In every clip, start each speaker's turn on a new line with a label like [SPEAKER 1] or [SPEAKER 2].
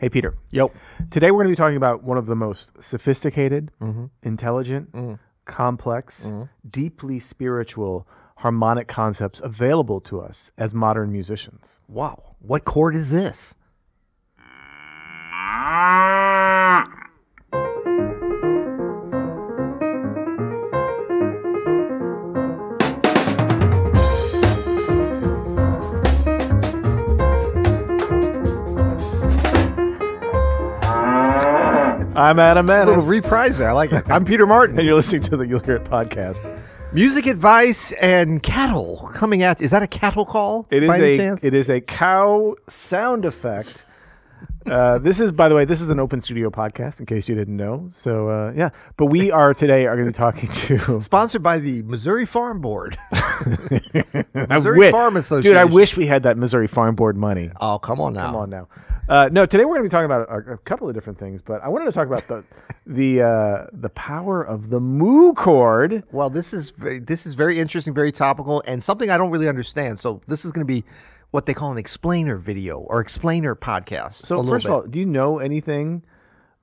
[SPEAKER 1] Hey, Peter.
[SPEAKER 2] Yep.
[SPEAKER 1] Today we're going to be talking about one of the most sophisticated,
[SPEAKER 2] Mm-hmm.
[SPEAKER 1] intelligent, complex, deeply spiritual harmonic concepts available to us as modern musicians.
[SPEAKER 2] Wow. What chord is this?
[SPEAKER 1] I'm Adam
[SPEAKER 2] A little reprise there. I like it. I'm Peter Martin.
[SPEAKER 1] and you're listening to the You'll Hear It podcast.
[SPEAKER 2] Music advice and cattle coming at. Is that a cattle call?
[SPEAKER 1] It is
[SPEAKER 2] by
[SPEAKER 1] a
[SPEAKER 2] chance?
[SPEAKER 1] it is a cow sound effect. Uh, this is, by the way, this is an open studio podcast. In case you didn't know, so uh, yeah. But we are today are going to be talking to.
[SPEAKER 2] Sponsored by the Missouri Farm Board.
[SPEAKER 1] I
[SPEAKER 2] Missouri
[SPEAKER 1] wish-
[SPEAKER 2] Farm
[SPEAKER 1] dude. I wish we had that Missouri Farm Board money.
[SPEAKER 2] oh, come on now.
[SPEAKER 1] Come on now. Uh, no, today we're going to be talking about a, a couple of different things, but I wanted to talk about the the uh, the power of the moo chord.
[SPEAKER 2] Well, this is very, this is very interesting, very topical, and something I don't really understand. So this is going to be what they call an explainer video or explainer podcast.
[SPEAKER 1] So first
[SPEAKER 2] bit.
[SPEAKER 1] of all, do you know anything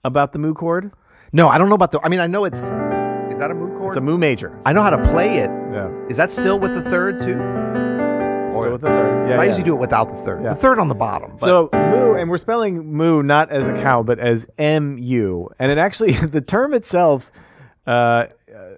[SPEAKER 1] about the moo chord?
[SPEAKER 2] no, I don't know about the. I mean, I know it's. Is that a moo chord?
[SPEAKER 1] It's a moo major.
[SPEAKER 2] I know how to play it.
[SPEAKER 1] Yeah.
[SPEAKER 2] Is that still with the third too?
[SPEAKER 1] Still with the third. Yeah,
[SPEAKER 2] I
[SPEAKER 1] yeah.
[SPEAKER 2] usually do it without the third.
[SPEAKER 1] Yeah.
[SPEAKER 2] The third on the bottom. But
[SPEAKER 1] So moo, and we're spelling moo not as a cow, but as M U. And it actually, the term itself, uh, uh,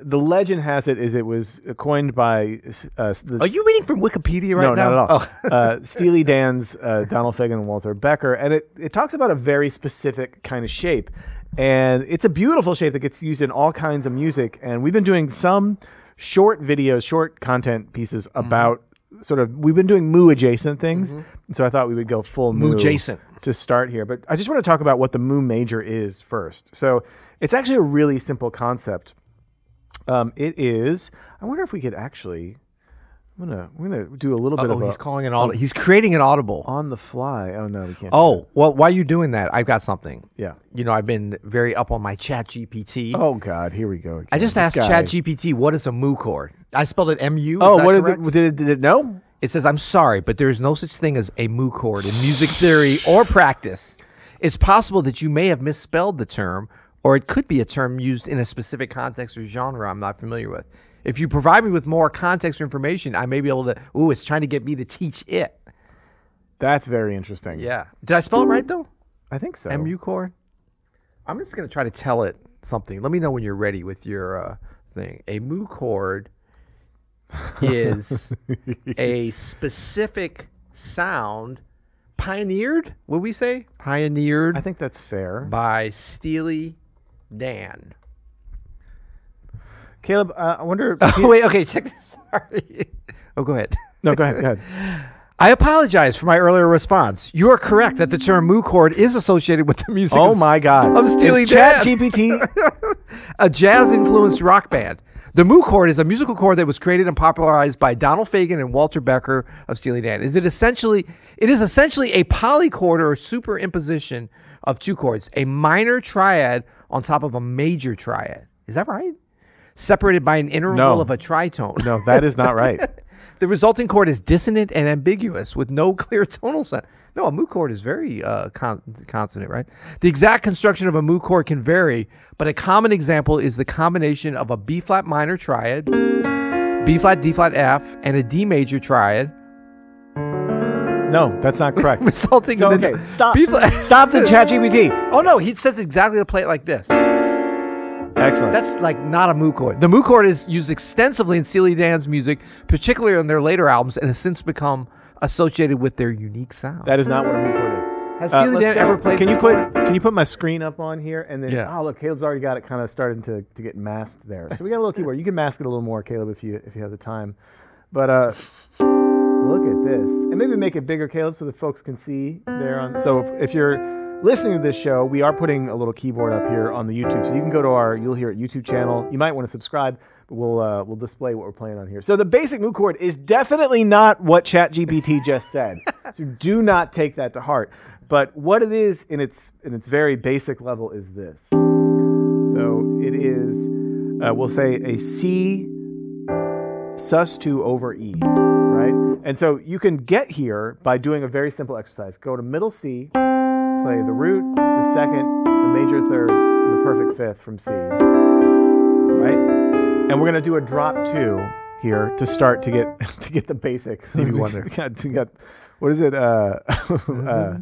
[SPEAKER 1] the legend has it is it was coined by. Uh, the,
[SPEAKER 2] are you reading from Wikipedia right
[SPEAKER 1] no,
[SPEAKER 2] now?
[SPEAKER 1] not at all.
[SPEAKER 2] Oh.
[SPEAKER 1] uh, Steely Dan's uh, Donald Fagen and Walter Becker, and it, it talks about a very specific kind of shape, and it's a beautiful shape that gets used in all kinds of music. And we've been doing some short videos, short content pieces
[SPEAKER 2] Mm-hmm.
[SPEAKER 1] about sort of we've been doing moo adjacent things, and so I thought we would go full moo
[SPEAKER 2] Moo-jacent.
[SPEAKER 1] to start here. But I just want to talk about what the moo major is first. So it's actually a really simple concept. Um, it is. I wonder if we could actually. I'm gonna. I'm gonna do a little bit
[SPEAKER 2] Oh,
[SPEAKER 1] of a
[SPEAKER 2] he's calling an audible. He's creating an audible.
[SPEAKER 1] on the fly. Oh no, we can't. do
[SPEAKER 2] Oh, well, while you're doing that, I've got something.
[SPEAKER 1] yeah.
[SPEAKER 2] You know, I've been very up on my Chat GPT.
[SPEAKER 1] Oh God, here we go. Again.
[SPEAKER 2] I just
[SPEAKER 1] This
[SPEAKER 2] asked
[SPEAKER 1] guy.
[SPEAKER 2] Chat GPT, what is a mu chord? I spelled it M U.
[SPEAKER 1] Oh, what did it, did it? Did it know?
[SPEAKER 2] It says, I'm sorry, but there is no such thing as a mu chord in music theory or practice. It's possible that you may have misspelled the term, or it could be a term used in a specific context or genre I'm not familiar with. If you provide me with more context or information, I may be able to. Ooh, it's trying to get me to teach it.
[SPEAKER 1] That's very interesting.
[SPEAKER 2] Yeah. Did I spell it right, though?
[SPEAKER 1] I think so.
[SPEAKER 2] MU chord? I'm just going to try to tell it something. Let me know when you're ready with your uh, thing. A mu chord is a specific sound pioneered, would we say? Pioneered
[SPEAKER 1] I think that's fair.
[SPEAKER 2] by Steely Dan.
[SPEAKER 1] Caleb, uh, I wonder.
[SPEAKER 2] Oh, wait, okay, check this. Sorry. Oh, go ahead.
[SPEAKER 1] no, go ahead. Go ahead.
[SPEAKER 2] I apologize for my earlier response. You are correct that the term mu chord is associated with the music
[SPEAKER 1] Oh
[SPEAKER 2] of
[SPEAKER 1] my God.
[SPEAKER 2] of Steely
[SPEAKER 1] Is Chat GPT.
[SPEAKER 2] a jazz influenced rock band. The Moo chord is a musical chord that was created and popularized by Donald Fagen and Walter Becker of Steely Dan. Is it essentially it is essentially a polychord or superimposition of two chords, a minor triad on top of a major triad. Is that right? Separated by an interval
[SPEAKER 1] No.
[SPEAKER 2] of a tritone.
[SPEAKER 1] no, that is not right.
[SPEAKER 2] The resulting chord is dissonant and ambiguous with no clear tonal sound. No, a mu chord is very uh, con- consonant, right? The exact construction of a mu chord can vary, but a common example is the combination of a B flat minor triad, B flat, D flat, F, and a D major triad,
[SPEAKER 1] No, that's not correct.
[SPEAKER 2] resulting
[SPEAKER 1] So,
[SPEAKER 2] in the
[SPEAKER 1] okay, stop.
[SPEAKER 2] B flat.
[SPEAKER 1] Stop the Chat GPT.
[SPEAKER 2] oh no, he says exactly to play it like this.
[SPEAKER 1] Excellent.
[SPEAKER 2] That's like not a mu chord. The mu chord is used extensively in Steely Dan's music, particularly on their later albums, and has since become associated with their unique sound.
[SPEAKER 1] that is not what a moo chord is.
[SPEAKER 2] Has
[SPEAKER 1] Uh,
[SPEAKER 2] Steely Dan
[SPEAKER 1] go.
[SPEAKER 2] ever played?
[SPEAKER 1] Can you put? Can you put my screen up on here and then?
[SPEAKER 2] Yeah.
[SPEAKER 1] Oh, look, Caleb's already got it kind of starting to, to get masked there. So we got a little keyboard. You can mask it a little more, Caleb, if you if you have the time. But uh, look at this, and maybe make it bigger, Caleb, so the folks can see there. On so if, if you're listening to this show, we are putting a little keyboard up here on the YouTube, so you can go to our You'll Hear It YouTube channel. You might want to subscribe, but we'll uh, we'll display what we're playing on here. So the basic mood chord is definitely not what ChatGPT just said. so do not take that to heart. But what it is in its in its very basic level is this. So it is, uh, we'll say a C sus2 over E, right? And so you can get here by doing a very simple exercise. Go to middle C, play the root, the second, the major third, and the perfect fifth from C. Right? And we're gonna do a drop two here to start to get to get the basics.
[SPEAKER 2] Stevie Wonder.
[SPEAKER 1] we got, we got what is it? Uh, uh,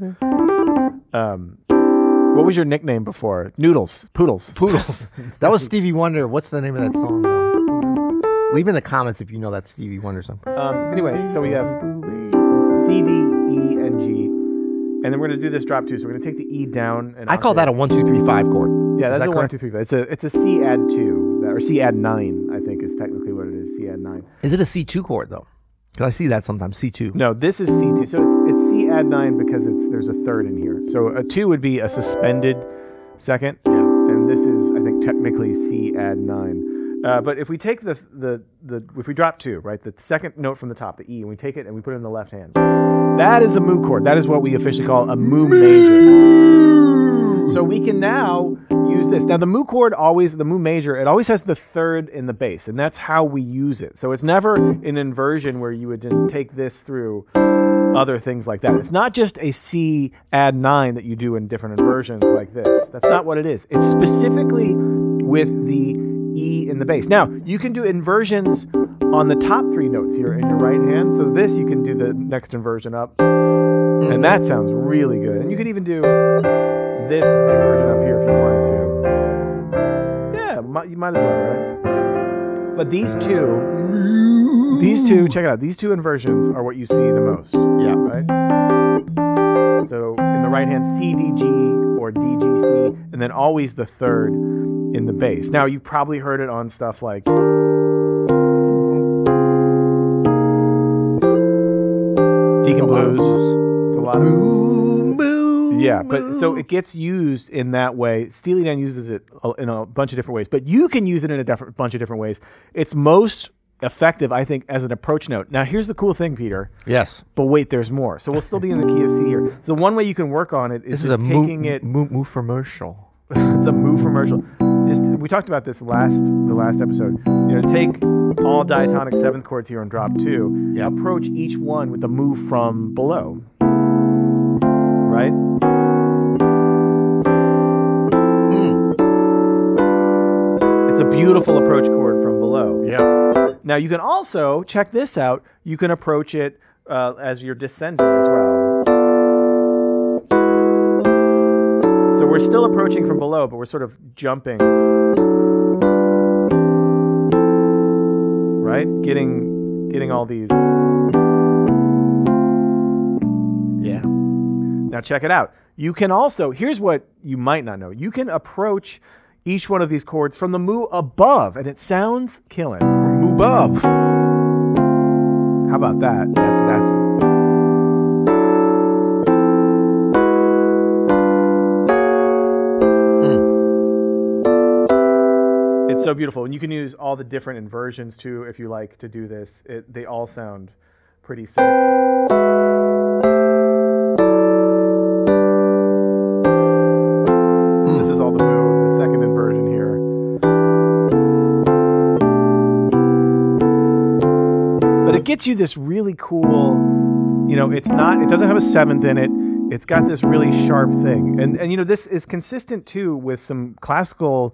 [SPEAKER 1] um, what was your nickname before? Noodles, poodles,
[SPEAKER 2] Poodles. that was Stevie Wonder. What's the name of that song? Though? Leave in the comments if you know that Stevie Wonder song.
[SPEAKER 1] Um, anyway, so we have C, D, E, and G, and then we're gonna do this drop two. So we're gonna take the E down. And
[SPEAKER 2] I call that a one, two, three, five chord.
[SPEAKER 1] yeah, that's
[SPEAKER 2] that
[SPEAKER 1] a one, two, three, five. It's a it's a C add two or C add nine. I think is technically what it is. C add nine.
[SPEAKER 2] Is it a C two chord though? Because I see that sometimes. C two.
[SPEAKER 1] No, this is C two. So it's, it's C add nine because it's there's a third in here. So a two would be a suspended second,
[SPEAKER 2] Yeah.
[SPEAKER 1] and this is I think technically C add nine. Uh, but if we take the the the if we drop two, right, the second note from the top, the E, and we take it and we put it in the left hand, that is a mu chord. That is what we officially call a mu major. So we can now use this. Now the mu chord always the mu major, it always has the third in the bass, and that's how we use it. So it's never an inversion where you would take this through other things like that. It's not just a C add nine that you do in different inversions like this. That's not what it is. It's specifically with the E in the bass. Now, you can do inversions on the top three notes here in your right hand. So this you can do the next inversion up. And mm-hmm. that sounds really good. And you could even do this inversion up here if you wanted to. Yeah, you might as well, right? But these two, these two, check it out. These two inversions are what you see the most,
[SPEAKER 2] Yeah.
[SPEAKER 1] right? So in the right hand, C, D, G, or D, G, C, and then always the third in the bass. Now you've probably heard it on stuff like Deacon Blues. It's a lot of blues. Yeah, but so it gets used in that way. Steely Dan uses it in a bunch of different ways, but you can use it in a different bunch of different ways. It's most effective, I think, as an approach note. Now, here's the cool thing, Peter.
[SPEAKER 2] Yes.
[SPEAKER 1] But wait, there's more. So we'll still be in the key of C here. So one way you can work on it is
[SPEAKER 2] This is
[SPEAKER 1] just
[SPEAKER 2] a
[SPEAKER 1] taking
[SPEAKER 2] move,
[SPEAKER 1] it.
[SPEAKER 2] move, move commercial.
[SPEAKER 1] it's a move commercial. Just we talked about this last the last episode. You know, take all diatonic seventh chords here and drop two.
[SPEAKER 2] Yeah.
[SPEAKER 1] Approach each one with a move from below. Right.
[SPEAKER 2] Mm.
[SPEAKER 1] It's a beautiful approach chord from below.
[SPEAKER 2] Yeah.
[SPEAKER 1] Now you can also check this out. You can approach it uh, as you're descending as well. So we're still approaching from below, but we're sort of jumping. Right? Getting getting all these.
[SPEAKER 2] Yeah.
[SPEAKER 1] Now check it out. You can also, here's what you might not know. You can approach each one of these chords from the mu above, and it sounds killing.
[SPEAKER 2] Move above.
[SPEAKER 1] How about that?
[SPEAKER 2] That's that's.
[SPEAKER 1] It's so beautiful, and you can use all the different inversions too if you like to do this. It, they all sound pretty sick. This is all the move, the second inversion here. But it gets you this really cool, you know, it's not, it doesn't have a seventh in it. It's got this really sharp thing. And, and you know, this is consistent too with some classical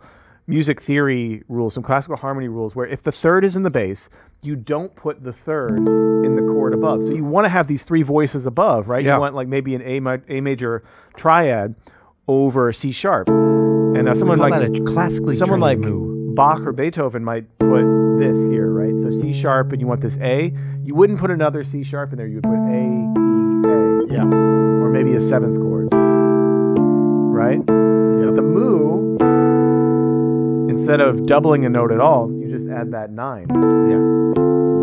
[SPEAKER 1] music theory rules, some classical harmony rules, where if the third is in the bass, you don't put the third in the chord above. So you want to have these three voices above, right?
[SPEAKER 2] Yeah.
[SPEAKER 1] You want like maybe an A, mi- A major triad over C sharp. And uh, someone like
[SPEAKER 2] a classically
[SPEAKER 1] someone like
[SPEAKER 2] move.
[SPEAKER 1] Bach or Beethoven might put this here, right? So C sharp, and you want this A. You wouldn't put another C sharp in there. You would put A, E, A,
[SPEAKER 2] Yeah.
[SPEAKER 1] or maybe a seventh chord, right? But the mu, instead of doubling a note at all, you just add that nine.
[SPEAKER 2] Yeah.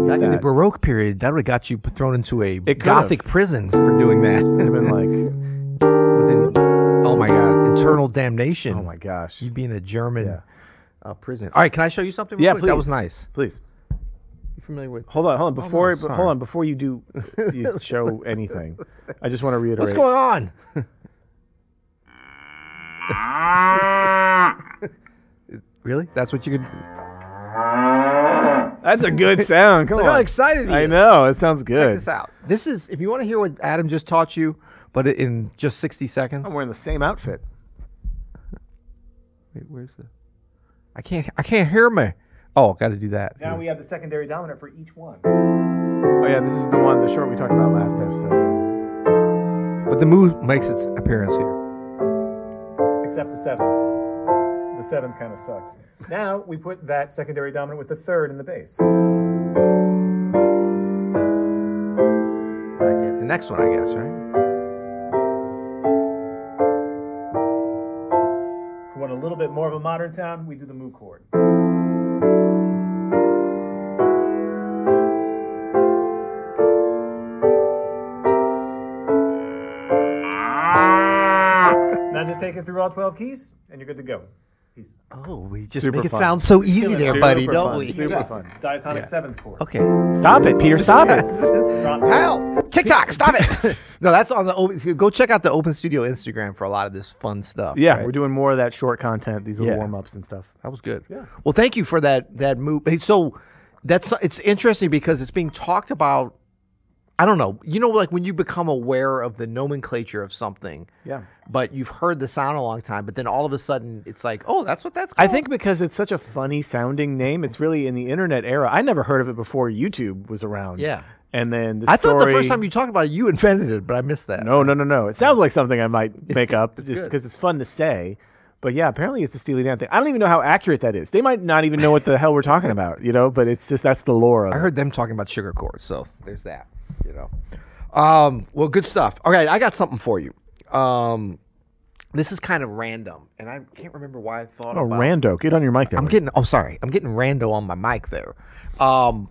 [SPEAKER 2] Back in the. Baroque period, that would have got you thrown into a
[SPEAKER 1] could've.
[SPEAKER 2] Gothic prison for doing that.
[SPEAKER 1] It'd have been like,
[SPEAKER 2] Within, oh my God, internal damnation.
[SPEAKER 1] oh my gosh.
[SPEAKER 2] You'd be in a German
[SPEAKER 1] Yeah.
[SPEAKER 2] uh, prison. All right, can I show you something? real
[SPEAKER 1] Yeah,
[SPEAKER 2] quick? That was nice.
[SPEAKER 1] Please
[SPEAKER 2] You familiar with?
[SPEAKER 1] hold on, hold on. Before,
[SPEAKER 2] no,
[SPEAKER 1] hold on, before you do, you show anything, I just want to reiterate.
[SPEAKER 2] What's going on? really? That's what you could.
[SPEAKER 1] That's a good sound. Come
[SPEAKER 2] Look
[SPEAKER 1] on.
[SPEAKER 2] how excited he
[SPEAKER 1] I
[SPEAKER 2] is.
[SPEAKER 1] know it sounds good.
[SPEAKER 2] Check
[SPEAKER 1] good.
[SPEAKER 2] this out. This is if you want to hear what Adam just taught you but in just 60 seconds.
[SPEAKER 1] I'm wearing the same outfit.
[SPEAKER 2] Wait, where's the? I can't. I can't hear me. Oh, got to do that.
[SPEAKER 1] Now we have the secondary dominant for each one. Oh yeah, this is the one, the short we talked about last episode.
[SPEAKER 2] But the move makes its appearance here.
[SPEAKER 1] Except the seventh. The seventh kind of sucks. Now we put that secondary dominant with the third in the bass.
[SPEAKER 2] The next one, I guess, right?
[SPEAKER 1] If we want a little bit more of a modern sound, we do the mu chord. Now just take it through all 12 keys, and you're good to go. Peace.
[SPEAKER 2] Oh, we just
[SPEAKER 1] Super
[SPEAKER 2] make it
[SPEAKER 1] fun.
[SPEAKER 2] sound so easy there,
[SPEAKER 1] Super
[SPEAKER 2] buddy,
[SPEAKER 1] fun,
[SPEAKER 2] don't we?
[SPEAKER 1] Super
[SPEAKER 2] Yeah.
[SPEAKER 1] fun. Diatonic
[SPEAKER 2] Yeah.
[SPEAKER 1] seventh chord.
[SPEAKER 2] Okay.
[SPEAKER 1] Stop it, Peter. Stop it.
[SPEAKER 2] Hell, TikTok, stop it. no, that's on the open. Go check out the Open Studio Instagram for a lot of this fun stuff.
[SPEAKER 1] Yeah,
[SPEAKER 2] right?
[SPEAKER 1] we're doing more of that short content, these little
[SPEAKER 2] Yeah.
[SPEAKER 1] warm ups and stuff.
[SPEAKER 2] That was good.
[SPEAKER 1] Yeah.
[SPEAKER 2] Well, thank you for that that move. Hey, So that's it's interesting because it's being talked about. I don't know. You know, like when you become aware of the nomenclature of something,
[SPEAKER 1] Yeah.
[SPEAKER 2] but you've heard the sound a long time, but then all of a sudden it's like, oh, that's what that's.
[SPEAKER 1] I think because it's such a funny sounding name, it's really in the internet era. I never heard of it before YouTube was around.
[SPEAKER 2] Yeah.
[SPEAKER 1] And then the
[SPEAKER 2] I thought the first time you talked about it, you invented it, but I missed that.
[SPEAKER 1] No, no, no, no. It sounds like something I might make up just
[SPEAKER 2] good.
[SPEAKER 1] because it's fun to say. But yeah, apparently it's the Steely Dan thing. I don't even know how accurate that is. They might not even know what the hell we're talking about, you know. But it's just that's the lore of
[SPEAKER 2] I
[SPEAKER 1] it.
[SPEAKER 2] heard them talking about sugar chords, so there's that. You know. Um, well, good stuff. Okay, I got something for you. Um, this is kind of random, and I can't remember why I thought
[SPEAKER 1] Oh,
[SPEAKER 2] about.
[SPEAKER 1] Rando, get on your mic there.
[SPEAKER 2] I'm getting. Oh, sorry. I'm getting rando on my mic there. Um,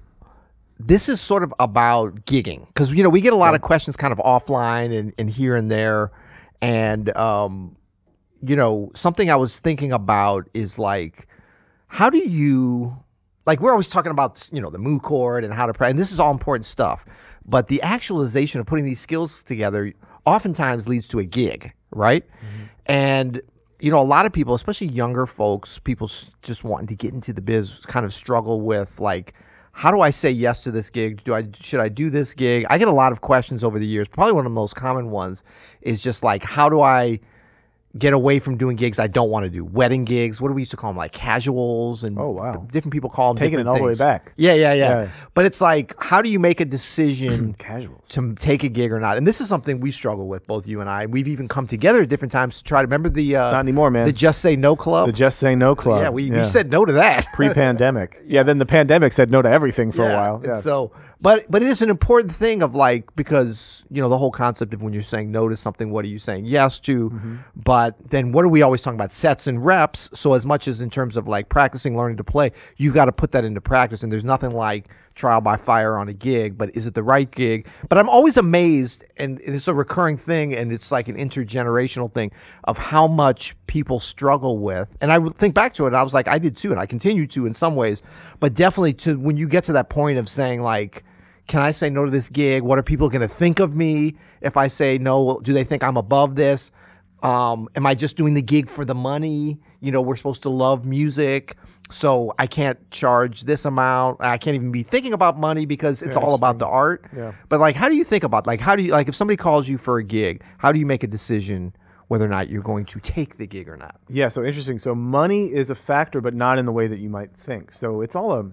[SPEAKER 2] this is sort of about gigging because you know we get a lot of questions kind of offline and, and here and there, and um, you know something I was thinking about is like, how do you like we're always talking about you know the moo chord and how to play, and this is all important stuff, but the actualization of putting these skills together oftentimes leads to a gig, right? Mm-hmm. And you know, a lot of people, especially younger folks, people just wanting to get into the biz, kind of struggle with like, how do I say yes to this gig? Do I should I do this gig? I get a lot of questions over the years. Probably one of the most common ones is just like, how do I get away from doing gigs I don't want to do? Wedding gigs. What do we used to call them? Like casuals and
[SPEAKER 1] Oh, wow.
[SPEAKER 2] different people call them
[SPEAKER 1] Taking it all the way back.
[SPEAKER 2] Yeah, yeah, yeah,
[SPEAKER 1] Yeah.
[SPEAKER 2] But it's like, how do you make a decision?
[SPEAKER 1] Casuals.
[SPEAKER 2] to take a gig or not. And this is something we struggle with, both you and I. We've even come together at different times to try to remember the uh,
[SPEAKER 1] Not anymore, man.
[SPEAKER 2] the Just Say No Club.
[SPEAKER 1] The Just Say No Club.
[SPEAKER 2] yeah, we, we said no to that
[SPEAKER 1] pre-pandemic. yeah, then the pandemic said no to everything for a while. Yeah.
[SPEAKER 2] So, but but it is an important thing of like because you know the whole concept of when you're saying no to something, what are you saying yes to?
[SPEAKER 1] Mm-hmm.
[SPEAKER 2] But then what are we always talking about? Sets and reps. So as much as in terms of like practicing, learning to play, you got to put that into practice. And there's nothing like trial by fire on a gig. But is it the right gig? But I'm always amazed, and it's a recurring thing, and it's like an intergenerational thing of how much people struggle with. And I would think back to it, I was like, I did too, and I continue to in some ways. But definitely to when you get to that point of saying like can I say no to this gig? What are people going to think of me if I say no? Do they think I'm above this? Um, am I just doing the gig for the money? You know, we're supposed to love music, so I can't charge this amount. I can't even be thinking about money because it's all about the art.
[SPEAKER 1] Yeah.
[SPEAKER 2] But like, how do you think about like how do you like if somebody calls you for a gig? How do you make a decision whether or not you're going to take the gig or not?
[SPEAKER 1] Yeah, so interesting. So money is a factor, but not in the way that you might think. So it's all a,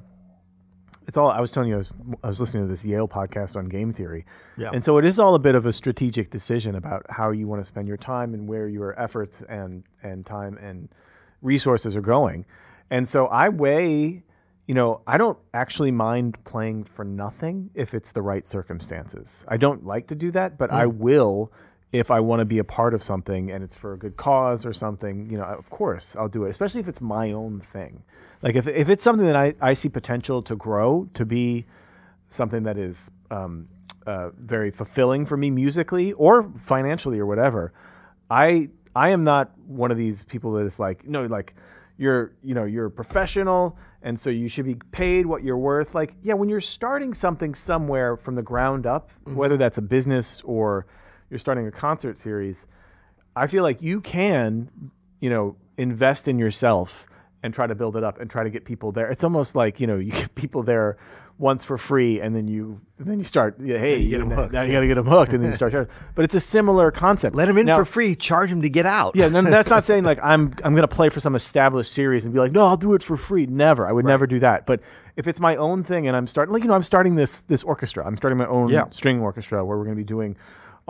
[SPEAKER 1] it's all. I was telling you, I was I was listening to this Yale podcast on game theory,
[SPEAKER 2] Yeah.
[SPEAKER 1] and so it is all a bit of a strategic decision about how you want to spend your time and where your efforts and and time and resources are going. And so I weigh, you know, I don't actually mind playing for nothing if it's the right circumstances. I don't like to do that, but I will if I want to be a part of something and it's for a good cause or something, you know, of course I'll do it, especially if it's my own thing. Like if, if it's something that I, I see potential to grow, to be something that is um, uh, very fulfilling for me musically or financially or whatever, I I am not one of these people that is like, no, like you're you know you're a professional and so you should be paid what you're worth. Like yeah, when you're starting something somewhere from the ground up, mm-hmm. whether that's a business or you're starting a concert series, I feel like you can, you know, invest in yourself and try to build it up and try to get people there. It's almost like you know you get people there once for free, and then you then you start. Hey,
[SPEAKER 2] you get 'em
[SPEAKER 1] now-
[SPEAKER 2] hooked,
[SPEAKER 1] Now you got to get them hooked, and then you start charging. But it's a similar concept.
[SPEAKER 2] Let them in
[SPEAKER 1] Now-
[SPEAKER 2] for free. Charge them to get out.
[SPEAKER 1] yeah, no, that's not saying like I'm I'm gonna play for some established series and be like, no, I'll do it for free. Never, I would never do that. But if it's my own thing and I'm starting, like you know, I'm starting this this orchestra. I'm starting my own
[SPEAKER 2] Yeah.
[SPEAKER 1] string orchestra where we're gonna be doing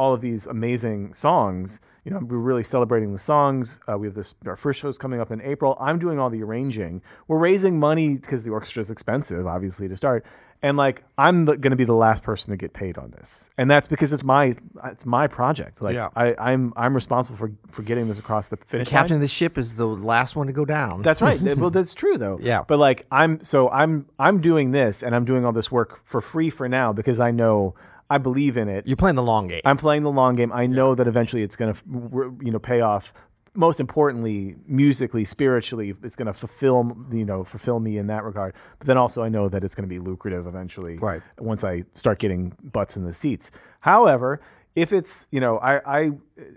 [SPEAKER 1] all of these amazing songs. You know, we're really celebrating the songs. Uh, we have this our first show's coming up in April. I'm doing all the arranging. We're raising money because the orchestra is expensive, obviously, to start. And like, I'm going to be the last person to get paid on this, and that's because it's my it's my project. Like,
[SPEAKER 2] Yeah.
[SPEAKER 1] I, I'm I'm responsible for for getting this across the finish line.
[SPEAKER 2] Captain of the ship is the last one to go down.
[SPEAKER 1] That's right. well, that's true though.
[SPEAKER 2] Yeah.
[SPEAKER 1] But like I'm so I'm I'm doing this and I'm doing all this work for free for now because I know I believe in it.
[SPEAKER 2] You're playing the long game.
[SPEAKER 1] I'm playing the long game. I know that eventually it's going to you know pay off. Most importantly, musically, spiritually, it's going to fulfill you know fulfill me in that regard. But then also, I know that it's going to be lucrative eventually.
[SPEAKER 2] Right.
[SPEAKER 1] Once I start getting butts in the seats. However, if it's you know I, I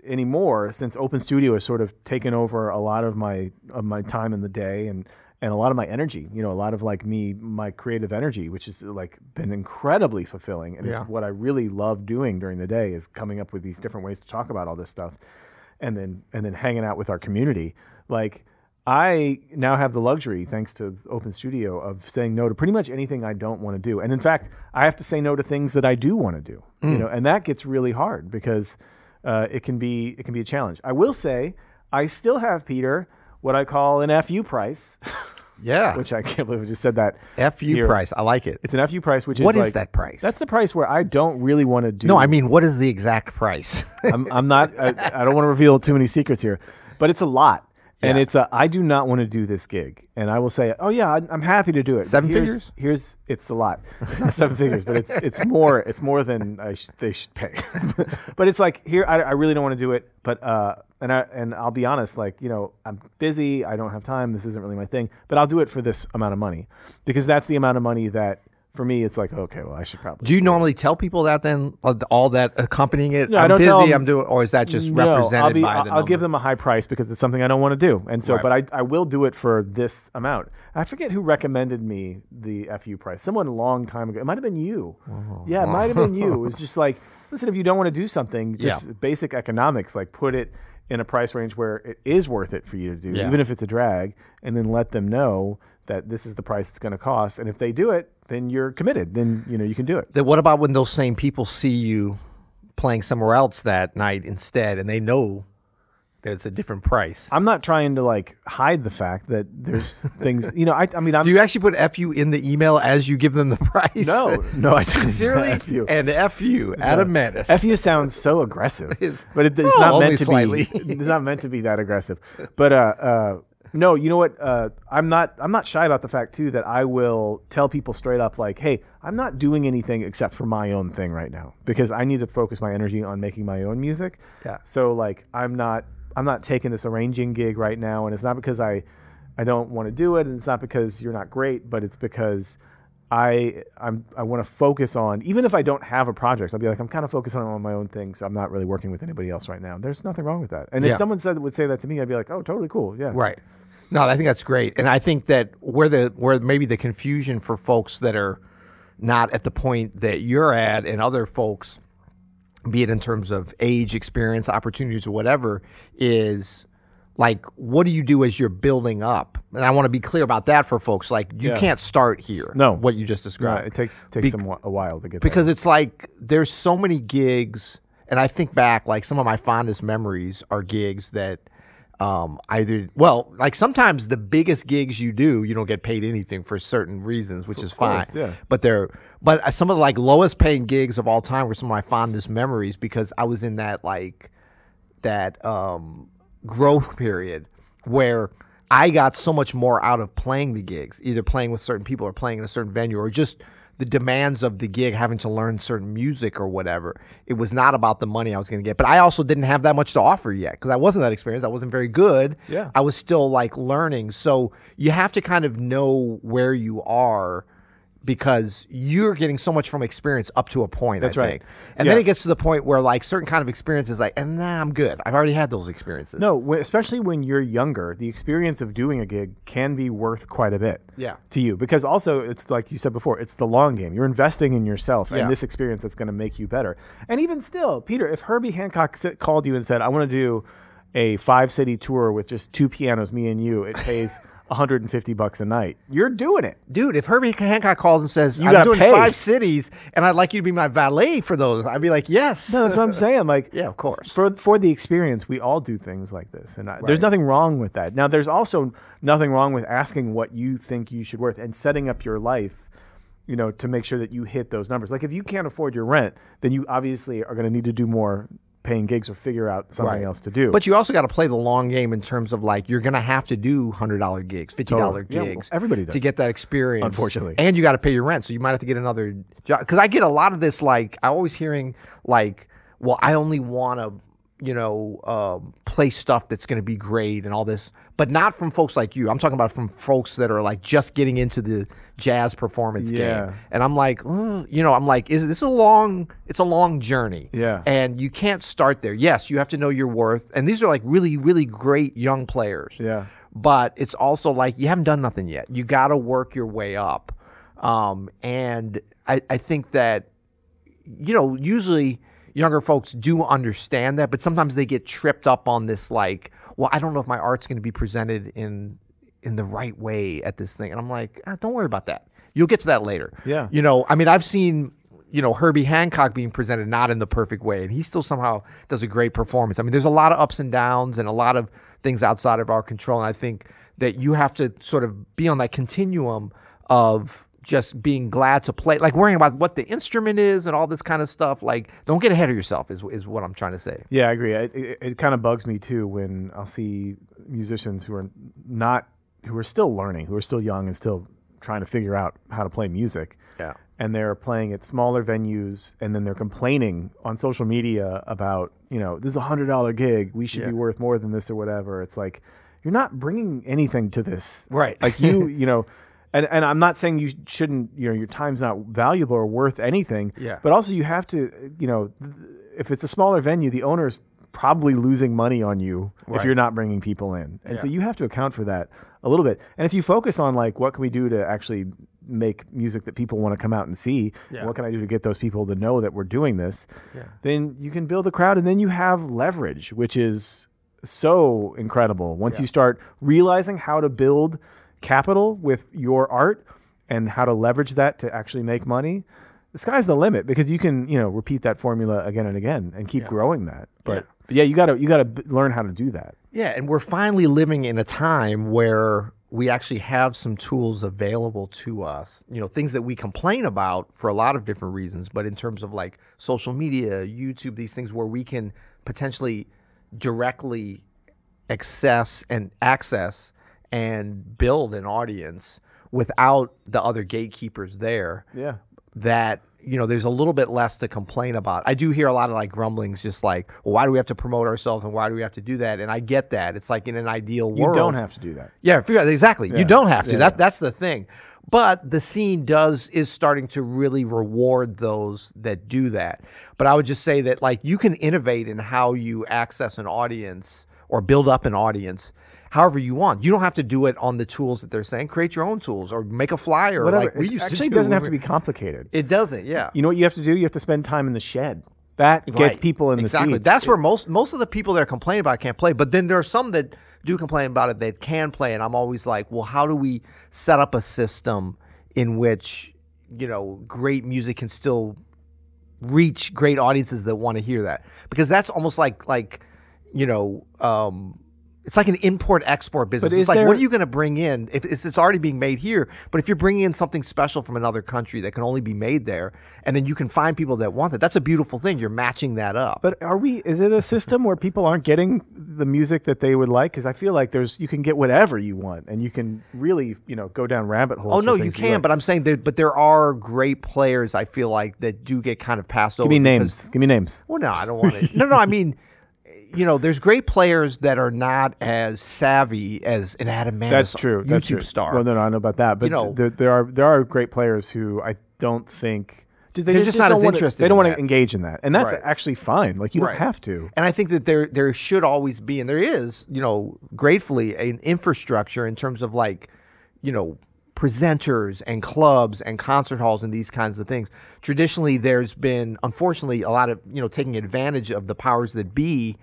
[SPEAKER 1] anymore since Open Studio has sort of taken over a lot of my of my time in the day and and a lot of my energy, you know, a lot of like me, my creative energy, which has like been incredibly fulfilling. And
[SPEAKER 2] Yeah.
[SPEAKER 1] it's what I really love doing during the day is coming up with these different ways to talk about all this stuff and then and then hanging out with our community. Like I now have the luxury, thanks to Open Studio, of saying no to pretty much anything I don't want to do. And in fact, I have to say no to things that I do want to do. You know, and that gets really hard because uh, it can be it can be a challenge. I will say I still have Peter what I call an FU price,
[SPEAKER 2] yeah.
[SPEAKER 1] which I can't believe I just said that.
[SPEAKER 2] FU
[SPEAKER 1] here.
[SPEAKER 2] price. I like it.
[SPEAKER 1] It's an FU price, which
[SPEAKER 2] What
[SPEAKER 1] is
[SPEAKER 2] is
[SPEAKER 1] like-
[SPEAKER 2] that price?
[SPEAKER 1] That's the price where I don't really want to do.
[SPEAKER 2] no, I mean, what is the exact price?
[SPEAKER 1] I'm, I'm not. I, I don't want to reveal too many secrets here, but it's a lot, and it's a. I do not want to do this gig, and I will say, oh yeah, I'm happy to do it.
[SPEAKER 2] Seven
[SPEAKER 1] here's,
[SPEAKER 2] figures?
[SPEAKER 1] Here's it's a lot. It's not seven figures, but it's it's more. It's more than I sh- they should pay. but it's like here, I, I really don't want to do it, but uh, and I and I'll be honest, like you know, I'm busy. I don't have time. This isn't really my thing, but I'll do it for this amount of money because that's the amount of money that. For me, it's like okay, well, I should probably.
[SPEAKER 2] Do you normally tell people that then, uh, all that accompanying it?
[SPEAKER 1] No, I
[SPEAKER 2] I'm
[SPEAKER 1] don't
[SPEAKER 2] busy.
[SPEAKER 1] tell 'em-
[SPEAKER 2] I'm doing, or is that just
[SPEAKER 1] No,
[SPEAKER 2] represented
[SPEAKER 1] I'll be,
[SPEAKER 2] by
[SPEAKER 1] I'll,
[SPEAKER 2] the
[SPEAKER 1] I'll give them a high price because it's something I don't want to do, and so.
[SPEAKER 2] Right.
[SPEAKER 1] But I, I will do it for this amount. I forget who recommended me the fu price. Someone a long time ago. It might have been you. Yeah, it might have been you. It was just like, listen, if you don't want to do something, just
[SPEAKER 2] Yeah.
[SPEAKER 1] basic economics, like put it in a price range where it is worth it for you to do,
[SPEAKER 2] Yeah.
[SPEAKER 1] even if it's a drag, and then let them know that this is the price it's going to cost. And if they do it, then you're committed. Then you know you can do it.
[SPEAKER 2] Then what about when those same people see you playing somewhere else that night instead, and they know that it's a different price?
[SPEAKER 1] I'm not trying to like hide the fact that there's things. You know, I, I mean, I'm
[SPEAKER 2] Do you actually put FU in the email as you give them the price?
[SPEAKER 1] No, no, I.
[SPEAKER 2] Sincerely,
[SPEAKER 1] FU.
[SPEAKER 2] and FU, Adam Maness.
[SPEAKER 1] FU sounds so aggressive,
[SPEAKER 2] It's-
[SPEAKER 1] but it, it's
[SPEAKER 2] well,
[SPEAKER 1] not meant to
[SPEAKER 2] slightly.
[SPEAKER 1] be. It's not meant to be that aggressive. But uh, uh, no, you know what? Uh, I'm not. I'm not shy about the fact too that I will tell people straight up, like, "Hey, I'm not doing anything except for my own thing right now because I need to focus my energy on making my own music."
[SPEAKER 2] Yeah.
[SPEAKER 1] So like, I'm not. I'm not taking this arranging gig right now, and it's not because I, I don't want to do it, and it's not because you're not great, but it's because I I'm I want to focus on even if I don't have a project, I'll be like I'm kind of focusing on my own thing, so I'm not really working with anybody else right now. There's nothing wrong with that. And
[SPEAKER 2] Yeah.
[SPEAKER 1] if someone said would say that to me, I'd be like, oh, totally cool, yeah.
[SPEAKER 2] Right. No, I think that's great, and I think that where the where maybe the confusion for folks that are not at the point that you're at, and other folks, be it in terms of age, experience, opportunities, or whatever, is like what do you do as you're building up? And I want to be clear about that for folks. Like you
[SPEAKER 1] Yeah.
[SPEAKER 2] can't start here.
[SPEAKER 1] No.
[SPEAKER 2] what you just described.
[SPEAKER 1] it takes takes
[SPEAKER 2] Bec-
[SPEAKER 1] a while to get
[SPEAKER 2] because it's like there's so many gigs and i think back like some of my fondest memories are gigs that um, either well like sometimes the biggest gigs you do you don't get paid anything for certain reasons which is fine
[SPEAKER 1] yeah.
[SPEAKER 2] but they're but uh, some of the like lowest paying gigs of all time were some of my fondest memories because i was in that like that um, growth period where I got so much more out of playing the gigs, either playing with certain people or playing in a certain venue or just the demands of the gig, having to learn certain music or whatever. It was not about the money I was going to get, but I also didn't have that much to offer yet because I wasn't that experienced. I wasn't very good.
[SPEAKER 1] Yeah.
[SPEAKER 2] I was still like learning. So you have to kind of know where you are because you're getting so much from experience up to a point.
[SPEAKER 1] That's
[SPEAKER 2] I
[SPEAKER 1] right.
[SPEAKER 2] think. And then it gets to the point where like certain kind of experience is like, and nah, I'm good. I've already had those experiences.
[SPEAKER 1] No, especially when you're younger, the experience of doing a gig can be worth quite a bit.
[SPEAKER 2] Yeah.
[SPEAKER 1] To you, because also it's like you said before, it's the long game. You're investing in yourself
[SPEAKER 2] Yeah.
[SPEAKER 1] and this experience that's going to make you better. And even still, Peter, if Herbie Hancock sit, called you and said, "I want to do a five city tour with just two pianos, me and you," it pays 150 bucks a night. You're doing it.
[SPEAKER 2] Dude, if Herbie Hancock calls and says,
[SPEAKER 1] You
[SPEAKER 2] I'm
[SPEAKER 1] gotta
[SPEAKER 2] doing
[SPEAKER 1] pay.
[SPEAKER 2] five cities and I'd like you to be my valet for those, I'd be like, yes.
[SPEAKER 1] No, that's what I'm saying. Like,
[SPEAKER 2] Yeah, of course.
[SPEAKER 1] For for the experience, we all do things like this, and I, there's nothing wrong with that. Now, there's also nothing wrong with asking what you think you should worth and setting up your life, you know, to make sure that you hit those numbers. Like, if you can't afford your rent, then you obviously are going to need to do more paying gigs or figure out something
[SPEAKER 2] Right.
[SPEAKER 1] else to do.
[SPEAKER 2] But you also got to play the long game in terms of like you're gonna have to do hundred dollar gigs, fifty dollar
[SPEAKER 1] Totally. Yeah, well,
[SPEAKER 2] gigs.
[SPEAKER 1] everybody does.
[SPEAKER 2] to get that experience.
[SPEAKER 1] Unfortunately.
[SPEAKER 2] and you got to pay your rent, so you might have to get another job. Because I get a lot of this. Like I always hearing like, well, I only want to, you know, um, play stuff that's gonna be great and all this, but not from folks like you. I'm talking about from folks that are like just getting into the jazz performance
[SPEAKER 1] Yeah.
[SPEAKER 2] game. And I'm like, you know, I'm like, is this a long? It's a long journey.
[SPEAKER 1] Yeah.
[SPEAKER 2] And you can't start there. Yes, you have to know your worth. And these are like really, really great young players.
[SPEAKER 1] Yeah.
[SPEAKER 2] But it's also like you haven't done nothing yet. You got to work your way up. Um, and I, I think that, you know, usually younger folks do understand that, but sometimes they get tripped up on this, like, well, I don't know if my art's going to be presented in in the right way at this thing. And I'm like, ah, don't worry about that. You'll get to that later.
[SPEAKER 1] Yeah.
[SPEAKER 2] You know, I mean, I've seen, you know, Herbie Hancock being presented not in the perfect way, and he still somehow does a great performance. I mean, there's a lot of ups and downs and a lot of things outside of our control. And I think that you have to sort of be on that continuum of just being glad to play, like worrying about what the instrument is and all this kind of stuff. Like, don't get ahead of yourself, is, is what I'm trying to say.
[SPEAKER 1] Yeah, I agree. It, it, it kind of bugs me too when I'll see musicians who are not, who are still learning, who are still young and still trying to figure out how to play music.
[SPEAKER 2] Yeah.
[SPEAKER 1] And they're playing at smaller venues, and then they're complaining on social media about, you know, this is a hundred dollar gig. We should
[SPEAKER 2] Yeah.
[SPEAKER 1] be worth more than this or whatever. It's like you're not bringing anything to this,
[SPEAKER 2] Right.
[SPEAKER 1] Like you, you know. And, and I'm not saying you shouldn't, you know, your time's not valuable or worth anything.
[SPEAKER 2] Yeah.
[SPEAKER 1] But also, you have to, you know, if it's a smaller venue, the owner's probably losing money on you if you're not bringing people in, and so you have to account for that a little bit. And if you focus on like what can we do to actually make music that people want to come out and see,
[SPEAKER 2] Yeah.
[SPEAKER 1] what can I do to get those people to know that we're doing this,
[SPEAKER 2] Yeah.
[SPEAKER 1] then you can build a crowd, and then you have leverage, which is so incredible once
[SPEAKER 2] Yeah.
[SPEAKER 1] you start realizing how to build capital with your art and how to leverage that to actually make money the sky's the limit because you can you know repeat that formula again and again and keep
[SPEAKER 2] Yeah.
[SPEAKER 1] growing that but
[SPEAKER 2] Yeah.
[SPEAKER 1] but yeah you gotta you gotta b- learn how to do that
[SPEAKER 2] Yeah, and we're finally living in a time where we actually have some tools available to us. You know, things that we complain about for a lot of different reasons, but in terms of like social media, YouTube, these things where we can potentially directly access and access and build an audience without the other gatekeepers there
[SPEAKER 1] yeah
[SPEAKER 2] that you know there's a little bit less to complain about. I do hear a lot of like grumblings, just like, well, why do we have to promote ourselves and why do we have to do that? And I get that. It's like in an ideal
[SPEAKER 1] you
[SPEAKER 2] world, you
[SPEAKER 1] don't have to do that
[SPEAKER 2] Yeah, exactly.
[SPEAKER 1] Yeah.
[SPEAKER 2] You don't have to.
[SPEAKER 1] Yeah,
[SPEAKER 2] That
[SPEAKER 1] yeah.
[SPEAKER 2] that's the thing. But the scene does is starting to really reward those that do that. But I would just say that like you can innovate in how you access an audience or build up an audience however you want. You don't have to do it on the tools that they're saying. Create your own tools or make a flyer
[SPEAKER 1] whatever
[SPEAKER 2] like we
[SPEAKER 1] it
[SPEAKER 2] used
[SPEAKER 1] actually
[SPEAKER 2] to
[SPEAKER 1] doesn't have to be complicated
[SPEAKER 2] It doesn't, yeah.
[SPEAKER 1] you know what you have to do you have to spend time in the shed that gets
[SPEAKER 2] Right.
[SPEAKER 1] people in the
[SPEAKER 2] exactly.
[SPEAKER 1] seats.
[SPEAKER 2] That's where most most of the people that are complaining about it can't play. But then there are some that do complain about it that can play, and I'm always like, well, how do we set up a system in which you know great music can still reach great audiences that want to hear that? Because that's almost like like you know. Um, it's like an import export business. It's like,
[SPEAKER 1] there-
[SPEAKER 2] what are you going to bring in? If it's, it's already being made here, but if you're bringing in something special from another country that can only be made there, and then you can find people that want it, that's a beautiful thing. You're matching that up.
[SPEAKER 1] But are we? Is it a system where people aren't getting the music that they would like? Because I feel like there's you can get whatever you want, and you can really you know go down rabbit holes.
[SPEAKER 2] Oh no, you can,
[SPEAKER 1] like.
[SPEAKER 2] but I'm saying that. But there are great players. I feel like that do get kind of passed
[SPEAKER 1] give
[SPEAKER 2] over.
[SPEAKER 1] Give me
[SPEAKER 2] because-
[SPEAKER 1] names. Give me names.
[SPEAKER 2] Well, no, I don't want it. no, no, I mean, you know, there's great players that are not as savvy as an Adam Maness
[SPEAKER 1] That's true.
[SPEAKER 2] YouTube
[SPEAKER 1] That's true.
[SPEAKER 2] star.
[SPEAKER 1] Well, no, no, I know about that, but
[SPEAKER 2] You know-
[SPEAKER 1] there, there are there are great players who I don't think they
[SPEAKER 2] They're just not
[SPEAKER 1] don't
[SPEAKER 2] as
[SPEAKER 1] wanna-
[SPEAKER 2] interested
[SPEAKER 1] They don't
[SPEAKER 2] in
[SPEAKER 1] want
[SPEAKER 2] that.
[SPEAKER 1] to engage in that, and that's
[SPEAKER 2] Right.
[SPEAKER 1] actually fine. Like you
[SPEAKER 2] Right.
[SPEAKER 1] don't have to.
[SPEAKER 2] And I think that there there should always be, and there is, you know, gratefully an infrastructure in terms of like, you know, presenters and clubs and concert halls and these kinds of things. Traditionally, there's been, unfortunately, a lot of you know taking advantage of the powers that be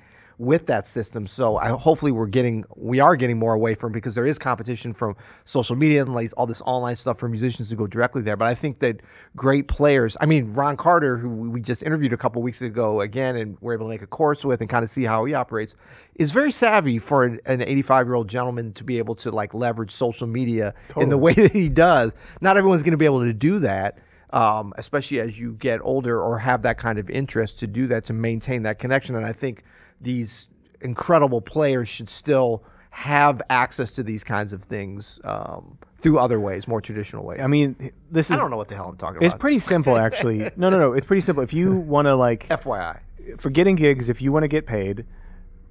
[SPEAKER 2] with that system. So I hopefully we're getting we are getting more away from because there is competition from social media and like all this online stuff for musicians to go directly there. But I think that great players, I mean Ron Carter, who we just interviewed a couple weeks ago again, and we're able to make a course with and kind of see how he operates, is very savvy for an, an 85 year old gentleman to be able to like leverage social media in the way that he does. Not everyone's going to be able to do that. Um, especially as you get older or have that kind of interest to do that to maintain that connection. And I think these incredible players should still have access to these kinds of things um, through other ways, more traditional ways.
[SPEAKER 1] I mean, this is.
[SPEAKER 2] I don't know what the hell I'm talking about.
[SPEAKER 1] it's pretty simple actually. no, no, no. It's pretty simple. If you want to like
[SPEAKER 2] FYI.
[SPEAKER 1] for getting gigs, if you want to get paid,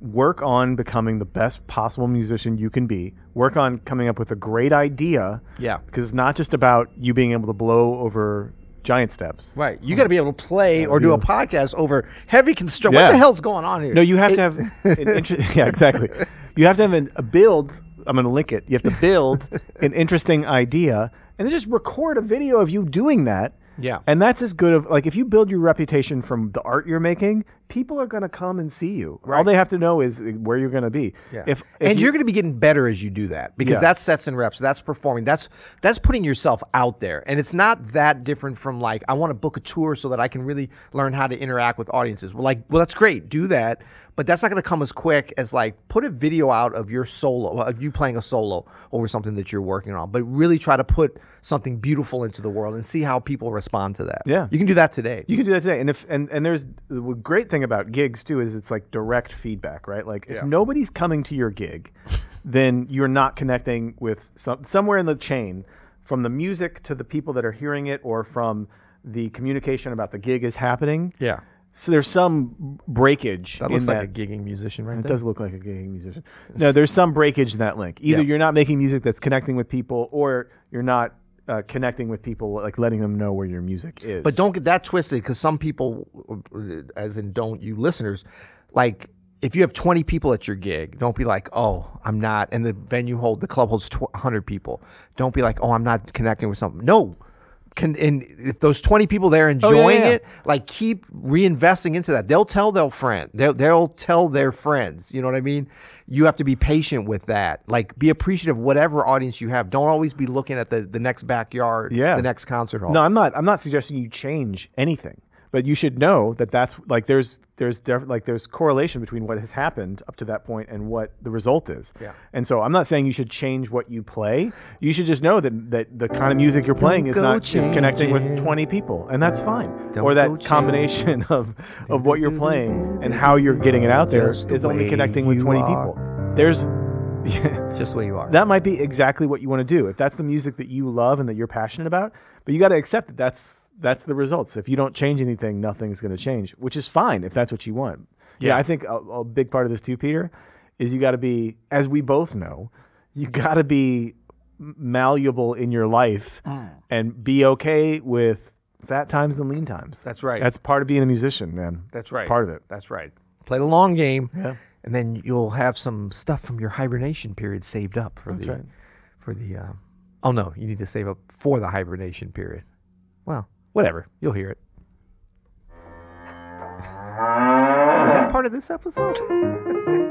[SPEAKER 1] work on becoming the best possible musician you can be. Work on coming up with a great idea.
[SPEAKER 2] Yeah.
[SPEAKER 1] Because it's not just about you being able to blow over giant steps.
[SPEAKER 2] Right. You got to be able to play or do a podcast over heavy construction. What the hell's going on here?
[SPEAKER 1] No, you have to have an inter- yeah, exactly. You have to have an, a build. I'm going to link it. You have to build an interesting idea and then just record a video of you doing that.
[SPEAKER 2] Yeah.
[SPEAKER 1] And that's as good of like if you build your reputation from the art you're making, people are going to come and see you. All they have to know is uh, where you're going to be.
[SPEAKER 2] Yeah.
[SPEAKER 1] If, if
[SPEAKER 2] and
[SPEAKER 1] you,
[SPEAKER 2] are going to be getting better as you do that because
[SPEAKER 1] Yeah.
[SPEAKER 2] that's sets and reps. That's performing. That's that's putting yourself out there, and it's not that different from like I want to book a tour so that I can really learn how to interact with audiences. Well, like, well, that's great. Do that, but that's not going to come as quick as like put a video out of your solo, of you playing a solo over something that you're working on. But really try to put something beautiful into the world and see how people respond to that.
[SPEAKER 1] Yeah.
[SPEAKER 2] you can do that today.
[SPEAKER 1] You can do that today, and if and and there's the great thing about gigs too is it's like direct feedback, right? Like if
[SPEAKER 2] Yeah.
[SPEAKER 1] nobody's coming to your gig, then you're not connecting with some somewhere in the chain, from the music to the people that are hearing it, or from the communication about the gig is happening.
[SPEAKER 2] yeah,
[SPEAKER 1] So there's some breakage.
[SPEAKER 2] that looks
[SPEAKER 1] that.
[SPEAKER 2] like a gigging musician right
[SPEAKER 1] It
[SPEAKER 2] there.
[SPEAKER 1] does look like a gigging musician. No, there's some breakage in that link. Either
[SPEAKER 2] Yeah.
[SPEAKER 1] you're not making music that's connecting with people, or you're not uh, connecting with people, like letting them know where your music is.
[SPEAKER 2] But don't get that twisted because some people, as in don't you listeners, like if you have 20 people at your gig, don't be like, oh, I'm not, and the venue hold, the club holds tw- 100 people. Don't be like, oh, I'm not connecting with something. No. Can, and if those 20 people there oh, enjoying
[SPEAKER 1] yeah.
[SPEAKER 2] it, like keep reinvesting into that. They'll tell their friend. They'll, they'll tell their friends. You know what I mean? You have to be patient with that. Like be appreciative of whatever audience you have. Don't always be looking at the, the next backyard,
[SPEAKER 1] Yeah.
[SPEAKER 2] the next concert hall.
[SPEAKER 1] No, I'm not. I'm not suggesting you change anything, but you should know that that's like there's there's def- like there's correlation between what has happened up to that point and what the result is.
[SPEAKER 2] Yeah.
[SPEAKER 1] And so I'm not saying you should change what you play. You should just know that that the kind of music you're playing is
[SPEAKER 2] go
[SPEAKER 1] not is connecting with 20 people, and that's fine.
[SPEAKER 2] Don't
[SPEAKER 1] or
[SPEAKER 2] go
[SPEAKER 1] that combination of of what you're playing and how you're getting it out there
[SPEAKER 2] Just the
[SPEAKER 1] is only
[SPEAKER 2] way
[SPEAKER 1] connecting with
[SPEAKER 2] you
[SPEAKER 1] 20
[SPEAKER 2] are.
[SPEAKER 1] people. There's
[SPEAKER 2] Just the way you are.
[SPEAKER 1] that might be exactly what you want to do if that's the music that you love and that you're passionate about but you got to accept that that's that's the results if you don't change anything nothing's going to change which is fine if that's what you want yeah,
[SPEAKER 2] Yeah.
[SPEAKER 1] i think a, a big part of this too peter is you got to be as we both know you got to be malleable in your life and be okay with fat times and lean times
[SPEAKER 2] That's right.
[SPEAKER 1] that's part of being a musician man
[SPEAKER 2] That's
[SPEAKER 1] It's
[SPEAKER 2] right.
[SPEAKER 1] part of it
[SPEAKER 2] That's right. Play the long game.
[SPEAKER 1] Yeah.
[SPEAKER 2] And then you'll have some stuff from your hibernation period saved up for
[SPEAKER 1] That's
[SPEAKER 2] the
[SPEAKER 1] right.
[SPEAKER 2] for the um, oh no, you need to save up for the hibernation period. Well, whatever. You'll hear it. Is that part of this episode?